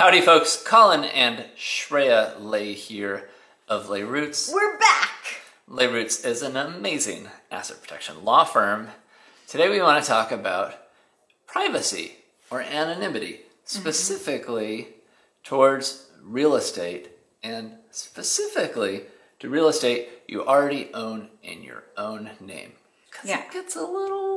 Howdy, folks. Colin and Shreya Lay here of Lay Roots. We're back. Lay Roots is an amazing asset protection law firm. Today we want to talk about privacy or anonymity, mm-hmm. specifically towards real estate and specifically to real estate you already own in your own name. 'Cause Yeah. it gets a little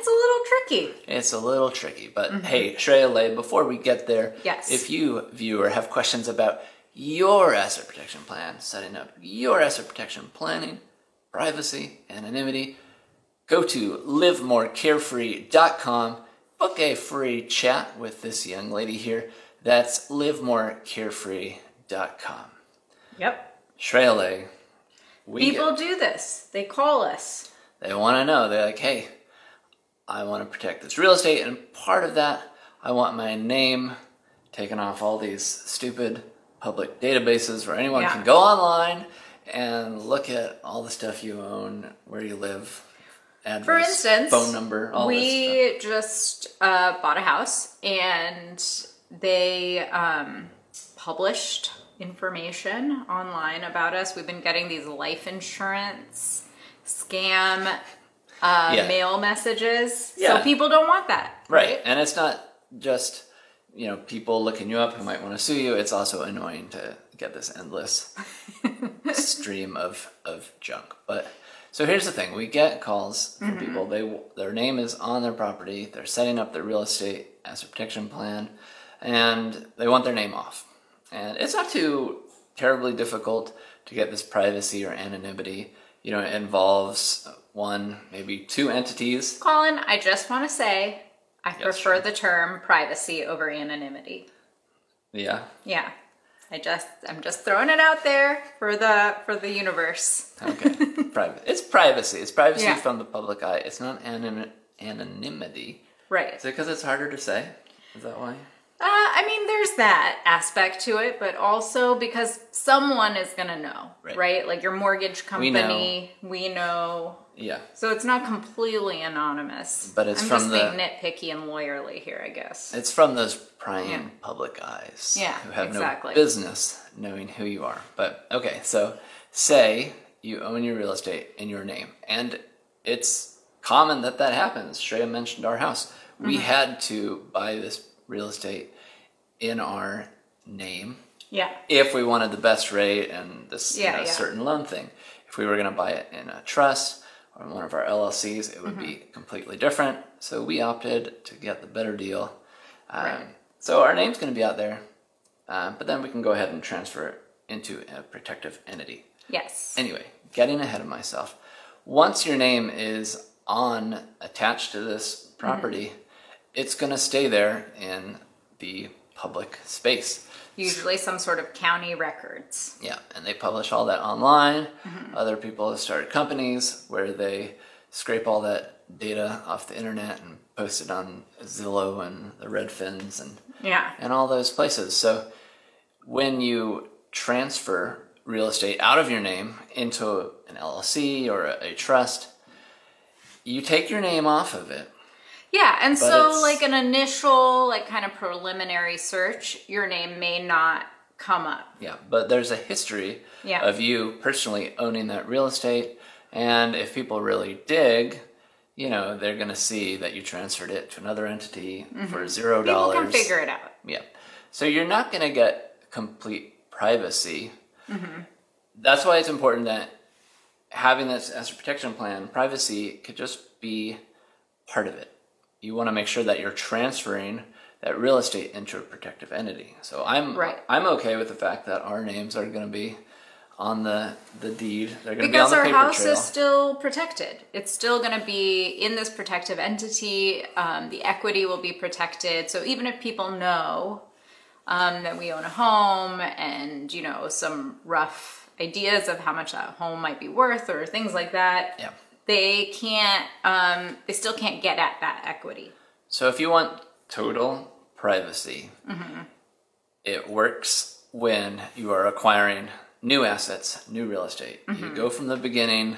It's a little tricky. it's a little tricky, but mm-hmm. hey, Shreya Lay, before we get there, Yes. if you, viewer, have questions about your asset protection plan, setting up your asset protection planning, privacy, anonymity, go to livemorecarefree.com, book a free chat with this young lady here. That's livemorecarefree.com. Yep. Shreya Lay, we get- People do this. They call us. They want to know. They're like, hey, I want to protect this real estate, and part of that, I want my name taken off all these stupid public databases where anyone Yeah. can go online and look at all the stuff you own, where you live, address, For instance, phone number, all this stuff. we just uh, bought a house and they um, published information online about us. We've been getting these life insurance scam uh, Yeah. mail messages. Yeah. So people don't want that. Right, and it's not just you know people looking you up who might want to sue you. It's also annoying to get this endless stream of of junk. But so here's the thing: we get calls from people. They their name is on their property. They're setting up their real estate asset protection plan, and they want their name off. And it's not too terribly difficult to get this privacy or anonymity. You know, it involves one, maybe two entities Colin, I just want to say I Yes, prefer sure. the term privacy over anonymity. Yeah. Yeah. I just I'm just throwing it out there for the for the universe. Okay. Private. It's privacy. It's privacy Yeah. from the public eye. It's not anon- anonymity. Right. Is it because it's harder to say? Is that why? Uh, I mean, there's that aspect to it, but also because someone is gonna know, Right. right? Like your mortgage We know. company, we know. Yeah. So it's not completely anonymous. But it's I'm from just the- being nitpicky and lawyerly here, I guess. It's from those prying Yeah. public eyes Yeah, who have exactly. no business knowing who you are. But okay, so say you own your real estate in your name, and it's common that that happens. Shreya mentioned our house. We Mm-hmm. had to buy this real estate in our name Yeah. if we wanted the best rate and this you know, yeah. certain loan thing. If we were going to buy it in a trust or one of our LLCs, it would be Mm-hmm. completely different. So we opted to get the better deal. Um, Right. So our name's going to be out there, um, but then we can go ahead and transfer it into a protective entity. Yes. Anyway, getting ahead of myself. Once your name is on attached to this property, it's going to stay there in the public space. Usually some sort of county records. Yeah, and they publish all that online. Mm-hmm. Other people have started companies where they scrape all that data off the internet and post it on Zillow and the Redfins and Yeah. and all those places. So when you transfer real estate out of your name into an LLC or a, a trust, you take your name off of it. Yeah, and But so it's- like an initial, like kind of preliminary search, your name may not come up. Yeah, but there's a history Yeah. of you personally owning that real estate, and if people really dig, you know, they're going to see that you transferred it to another entity for zero Mm-hmm. People dollars. can figure it out. Yeah, so you're not going to get complete privacy. Mm-hmm. That's why it's important that having this as a protection plan, privacy could just be part of it. You want to make sure that you're transferring that real estate into a protective entity. So I'm Right. I'm okay with the fact that our names are going to be on the the deed. They're going to be Because on the our house trail. is still protected. It's still going to be in this protective entity. Um, the equity will be protected. So even if people know um, that we own a home and, you know, some rough ideas of how much that home might be worth or things like that, yeah. They can't, um, they still can't get at that equity. So if you want total privacy, mm-hmm. it works when you are acquiring new assets, new real estate. You mm-hmm. go from the beginning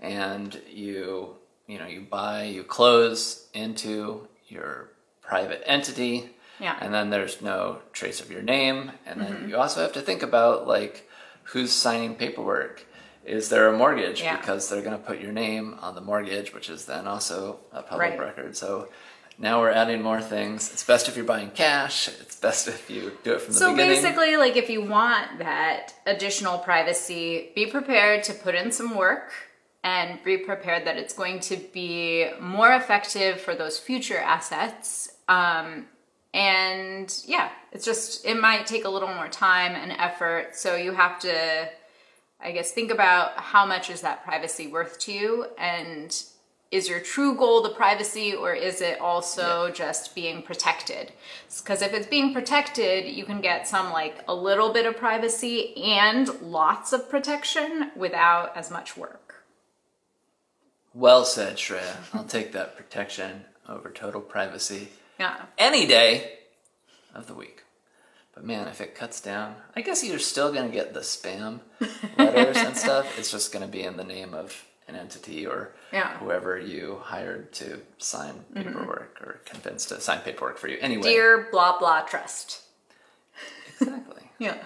and you you know, you buy, you close into your private entity Yeah. And then there's no trace of your name. And then mm-hmm. you also have to think about like who's signing paperwork. Is there a mortgage? Yeah. Because they're going to put your name on the mortgage, which is then also a public Right. record. So now we're adding more things. It's best if you're buying cash. It's best if you do it from the So beginning. basically, like if you want that additional privacy, be prepared to put in some work and be prepared that it's going to be more effective for those future assets. Um, and yeah, it's just, it might take a little more time and effort. So you have to, I guess, think about how much is that privacy worth to you? And is your true goal the privacy or is it also just being protected? Because if it's being protected you can get some like a little bit of privacy and lots of protection without as much work. Well said, Shreya. I'll take that protection over total privacy yeah. any day of the week. But man, if it cuts down, I guess you're still going to get the spam letters and stuff. It's just going to be in the name of an entity or Yeah. whoever you hired to sign paperwork or convinced to sign paperwork for you. Anyway, dear blah blah trust exactly. yeah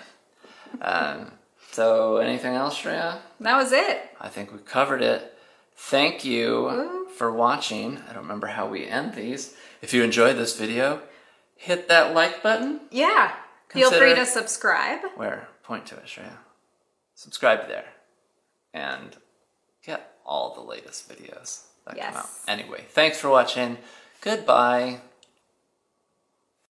Um, so, anything else, Shreya? that was it I think we covered it. Thank you for watching. I don't remember how we end these. If you enjoyed this video, hit that like button. yeah feel free to subscribe Where? Point to it, Shreya. Subscribe there. And get all the latest videos that come out. Yes. Anyway, thanks for watching. Goodbye.